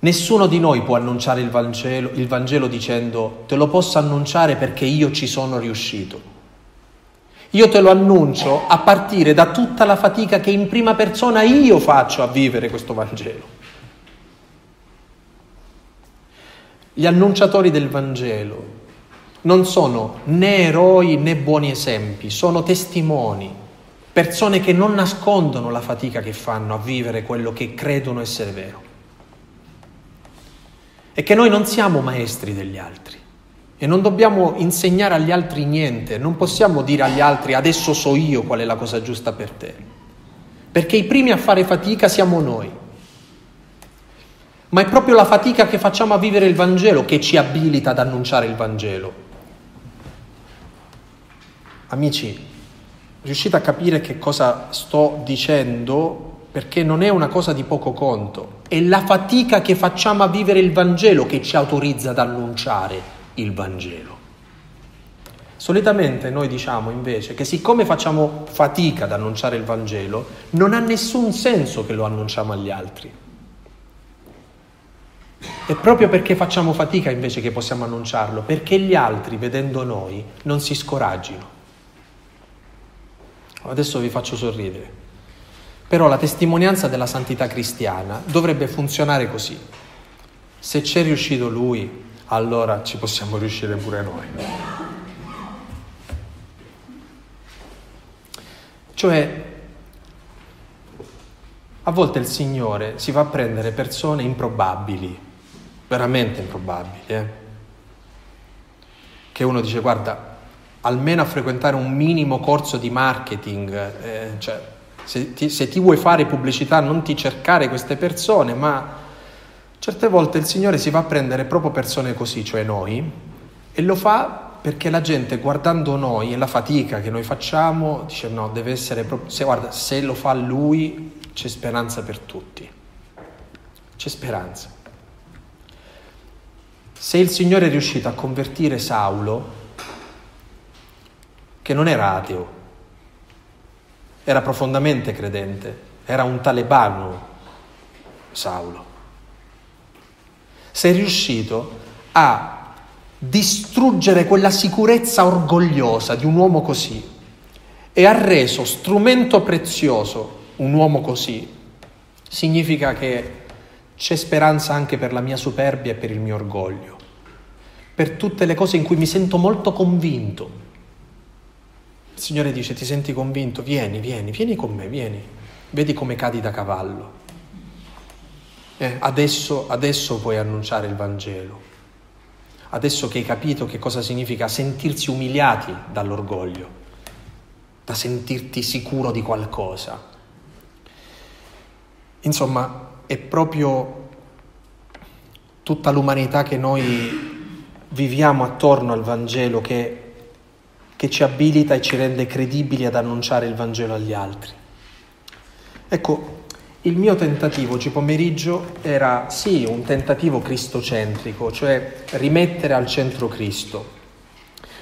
Nessuno di noi può annunciare il Vangelo, il Vangelo dicendo te lo posso annunciare perché io ci sono riuscito. Io te lo annuncio a partire da tutta la fatica che in prima persona io faccio a vivere questo Vangelo. Gli annunciatori del Vangelo non sono né eroi né buoni esempi, sono testimoni, persone che non nascondono la fatica che fanno a vivere quello che credono essere vero. È che noi non siamo maestri degli altri. E non dobbiamo insegnare agli altri niente, non possiamo dire agli altri adesso so io qual è la cosa giusta per te, perché i primi a fare fatica siamo noi. Ma è proprio la fatica che facciamo a vivere il Vangelo che ci abilita ad annunciare il Vangelo. Amici, riuscite a capire che cosa sto dicendo? Perché non è una cosa di poco conto. È la fatica che facciamo a vivere il Vangelo che ci autorizza ad annunciare il Vangelo. Solitamente noi diciamo invece che siccome facciamo fatica ad annunciare il Vangelo, non ha nessun senso che lo annunciamo agli altri. È proprio perché facciamo fatica invece che possiamo annunciarlo, perché gli altri, vedendo noi, non si scoraggino. Adesso vi faccio sorridere. Però la testimonianza della santità cristiana dovrebbe funzionare così. Se c'è riuscito lui, allora ci possiamo riuscire pure noi. Cioè, a volte il Signore si va a prendere persone improbabili, veramente improbabili, eh? che uno dice guarda, almeno a frequentare un minimo corso di marketing, eh, cioè se ti, se ti vuoi fare pubblicità non ti cercare queste persone, ma certe volte il Signore si va a prendere proprio persone così, cioè noi, e lo fa perché la gente guardando noi e la fatica che noi facciamo dice no, deve essere proprio, se, guarda, se lo fa lui c'è speranza per tutti, c'è speranza. Se il Signore è riuscito a convertire Saulo, che non era ateo, era profondamente credente, era un talebano Saulo. Sei riuscito a distruggere quella sicurezza orgogliosa di un uomo così e ha reso strumento prezioso un uomo così, significa che c'è speranza anche per la mia superbia e per il mio orgoglio, per tutte le cose in cui mi sento molto convinto il Signore dice, ti senti convinto? Vieni, vieni, vieni con me, vieni. Vedi come cadi da cavallo. Eh, adesso, adesso puoi annunciare il Vangelo. adesso che hai capito che cosa significa sentirsi umiliati dall'orgoglio, da sentirti sicuro di qualcosa. Insomma, è proprio tutta l'umanità che noi viviamo attorno al Vangelo che, che ci abilita e ci rende credibili ad annunciare il Vangelo agli altri. Ecco, il mio tentativo oggi pomeriggio era sì un tentativo cristocentrico, cioè rimettere al centro Cristo,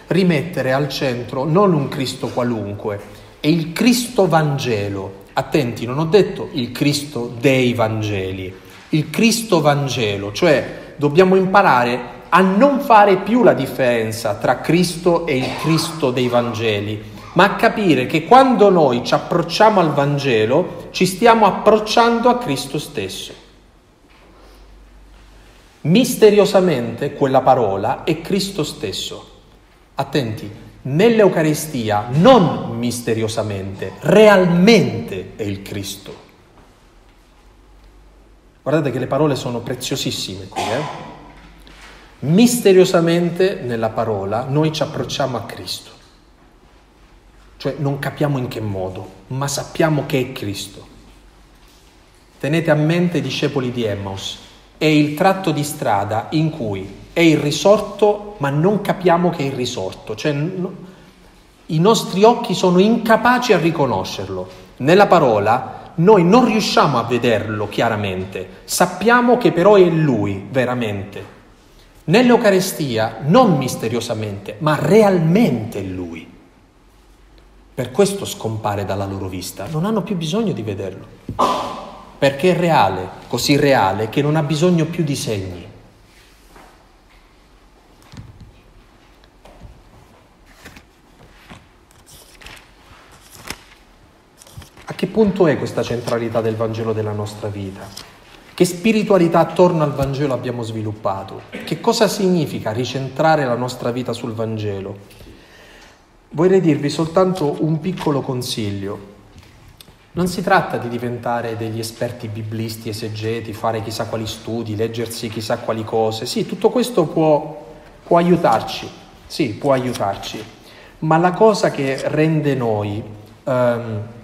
rimettere al centro non un Cristo qualunque, è il Cristo Vangelo. Attenti, non ho detto il Cristo dei Vangeli, il Cristo Vangelo, cioè dobbiamo imparare a non fare più la differenza tra Cristo e il Cristo dei Vangeli, ma a capire che quando noi ci approcciamo al Vangelo ci stiamo approcciando a Cristo stesso. Misteriosamente quella parola è Cristo stesso. Attenti, nell'Eucaristia non misteriosamente, realmente è il Cristo. Guardate che le parole sono preziosissime qui. Eh? Misteriosamente nella parola noi ci approcciamo a Cristo cioè non capiamo in che modo, ma sappiamo che è Cristo. Tenete a mente i discepoli di Emmaus, è il tratto di strada in cui è il risorto, ma non capiamo che è il risorto, cioè no, i nostri occhi sono incapaci a riconoscerlo. Nella parola noi non riusciamo a vederlo chiaramente, sappiamo che però è Lui veramente. Nell'Eucarestia non misteriosamente, ma realmente Lui. Per questo scompare dalla loro vista, non hanno più bisogno di vederlo, perché è reale, così reale che non ha bisogno più di segni. A che punto è questa centralità del Vangelo della nostra vita? Che spiritualità attorno al Vangelo abbiamo sviluppato? Che cosa significa ricentrare la nostra vita sul Vangelo? Vorrei dirvi soltanto un piccolo consiglio. Non si tratta di diventare degli esperti biblisti, esegeti, fare chissà quali studi, leggersi chissà quali cose. Sì, tutto questo può, può aiutarci, sì, può aiutarci. Ma la cosa che rende noi ehm,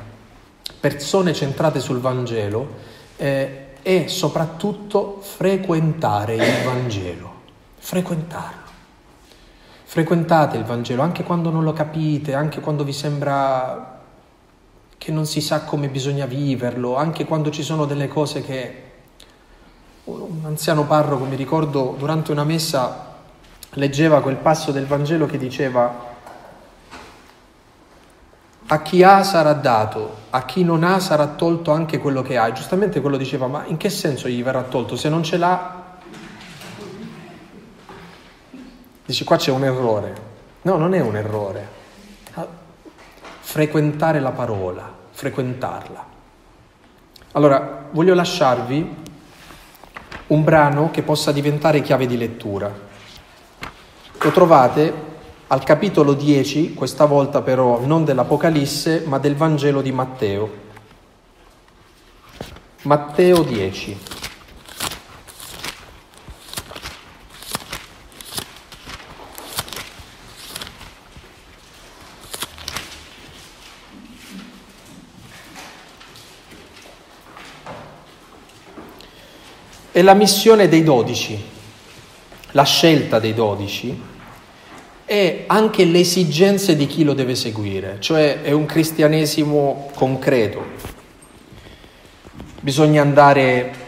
persone centrate sul Vangelo eh, è soprattutto frequentare il Vangelo, frequentarlo. Frequentate il Vangelo anche quando non lo capite, anche quando vi sembra che non si sa come bisogna viverlo, anche quando ci sono delle cose che un anziano parroco, mi ricordo, durante una messa leggeva quel passo del Vangelo che diceva a chi ha sarà dato, a chi non ha sarà tolto anche quello che ha. Giustamente quello diceva, ma in che senso gli verrà tolto? Se non ce l'ha Dici qua c'è un errore. No, non è un errore. Frequentare la parola, frequentarla. Allora, voglio lasciarvi un brano che possa diventare chiave di lettura. Lo trovate al capitolo 10, questa volta però non dell'Apocalisse, ma del Vangelo di Matteo. Matteo 10. È la missione dei dodici, la scelta dei dodici e anche le esigenze di chi lo deve seguire, cioè è un cristianesimo concreto. Bisogna andare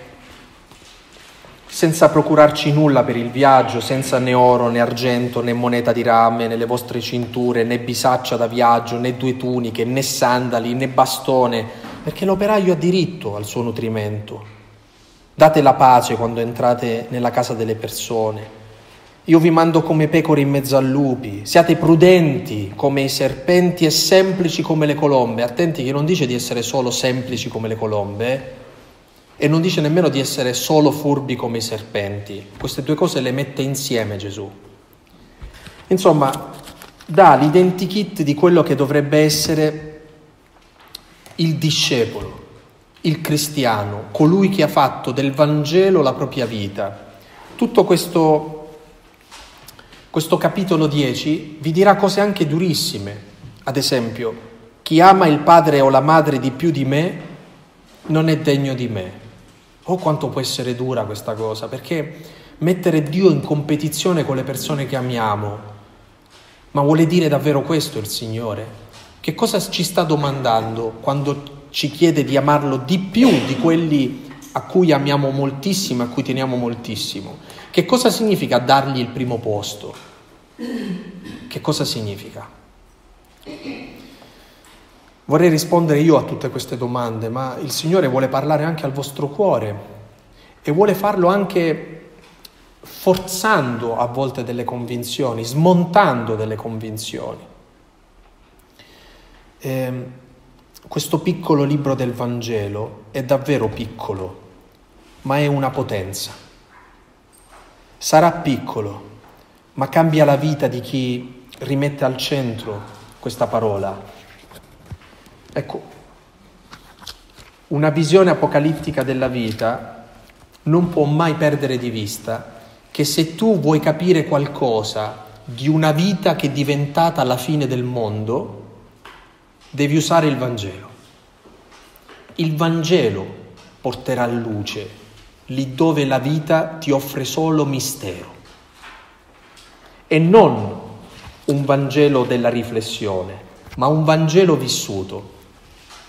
senza procurarci nulla per il viaggio, senza né oro né argento né moneta di rame nelle vostre cinture, né bisaccia da viaggio, né due tuniche, né sandali, né bastone, perché l'operaio ha diritto al suo nutrimento. Date la pace quando entrate nella casa delle persone. Io vi mando come pecore in mezzo a lupi. Siate prudenti come i serpenti e semplici come le colombe. Attenti che non dice di essere solo semplici come le colombe e non dice nemmeno di essere solo furbi come i serpenti. Queste due cose le mette insieme Gesù. Insomma, dà l'identikit di quello che dovrebbe essere il discepolo il cristiano, colui che ha fatto del Vangelo la propria vita. Tutto questo questo capitolo 10 vi dirà cose anche durissime. Ad esempio, chi ama il padre o la madre di più di me non è degno di me. Oh quanto può essere dura questa cosa, perché mettere Dio in competizione con le persone che amiamo, ma vuole dire davvero questo il Signore? Che cosa ci sta domandando quando ci chiede di amarlo di più di quelli a cui amiamo moltissimo, a cui teniamo moltissimo? Che cosa significa dargli il primo posto? Che cosa significa? Vorrei rispondere io a tutte queste domande, ma il Signore vuole parlare anche al vostro cuore e vuole farlo anche forzando a volte delle convinzioni, smontando delle convinzioni. E ehm, questo piccolo libro del Vangelo è davvero piccolo, ma è una potenza. Sarà piccolo, ma cambia la vita di chi rimette al centro questa parola. Ecco, una visione apocalittica della vita non può mai perdere di vista che se tu vuoi capire qualcosa di una vita che è diventata la fine del mondo, devi usare il Vangelo. Il Vangelo porterà luce lì dove la vita ti offre solo mistero e non un Vangelo della riflessione, ma un Vangelo vissuto.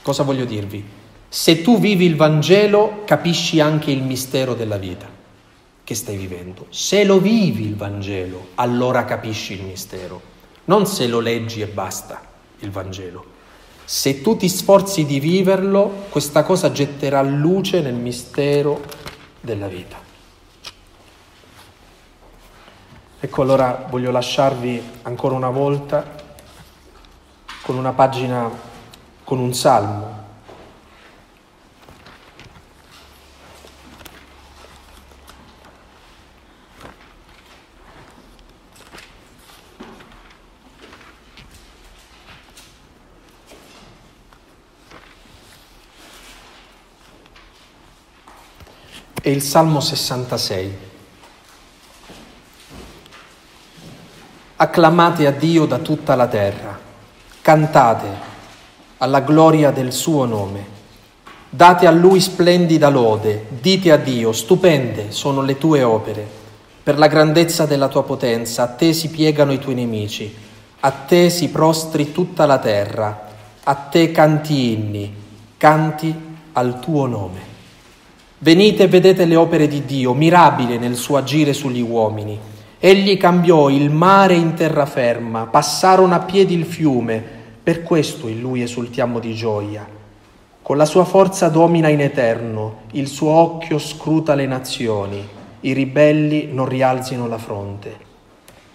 Cosa voglio dirvi? Se tu vivi il Vangelo capisci anche il mistero della vita che stai vivendo. Se lo vivi il Vangelo, allora capisci il mistero, non se lo leggi e basta il Vangelo. Se tu ti sforzi di viverlo, questa cosa getterà luce nel mistero della vita. Ecco allora voglio lasciarvi ancora una volta con una pagina, con un salmo. È il Salmo 66. Acclamate a Dio da tutta la terra, cantate alla gloria del suo nome, date a Lui splendida lode, dite a Dio, stupende sono le tue opere, per la grandezza della tua potenza, a te si piegano i tuoi nemici, a te si prostri tutta la terra, a te canti inni, canti al tuo nome. Venite e vedete le opere di Dio, mirabile nel suo agire sugli uomini. Egli cambiò il mare in terraferma, passarono a piedi il fiume, per questo in lui esultiamo di gioia. Con la sua forza domina in eterno, il suo occhio scruta le nazioni, i ribelli non rialzino la fronte.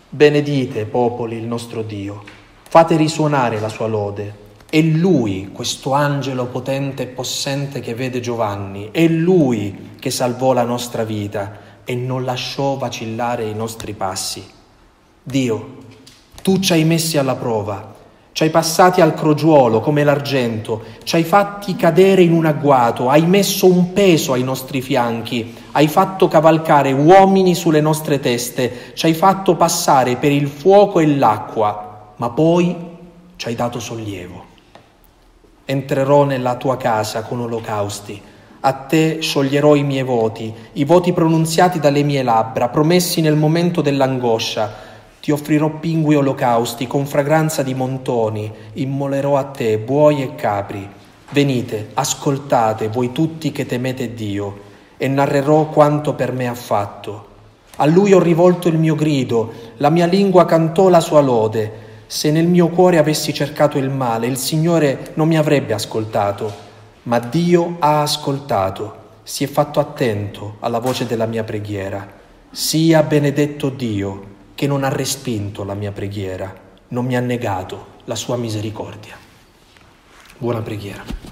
Benedite, popoli, il nostro Dio, fate risuonare la sua lode è lui, questo angelo potente e possente che vede Giovanni, è lui che salvò la nostra vita e non lasciò vacillare i nostri passi. Dio, tu ci hai messi alla prova, ci hai passati al crogiuolo come l'argento, ci hai fatti cadere in un agguato, hai messo un peso ai nostri fianchi, hai fatto cavalcare uomini sulle nostre teste, ci hai fatto passare per il fuoco e l'acqua, ma poi ci hai dato sollievo entrerò nella tua casa con olocausti. A te scioglierò i miei voti, i voti pronunziati dalle mie labbra, promessi nel momento dell'angoscia. Ti offrirò pingui olocausti con fragranza di montoni, immolerò a te buoi e capri. Venite, ascoltate voi tutti che temete Dio, e narrerò quanto per me ha fatto. A lui ho rivolto il mio grido, la mia lingua cantò la sua lode. Se nel mio cuore avessi cercato il male, il Signore non mi avrebbe ascoltato, ma Dio ha ascoltato, si è fatto attento alla voce della mia preghiera. Sia benedetto Dio che non ha respinto la mia preghiera, non mi ha negato la sua misericordia. Buona preghiera.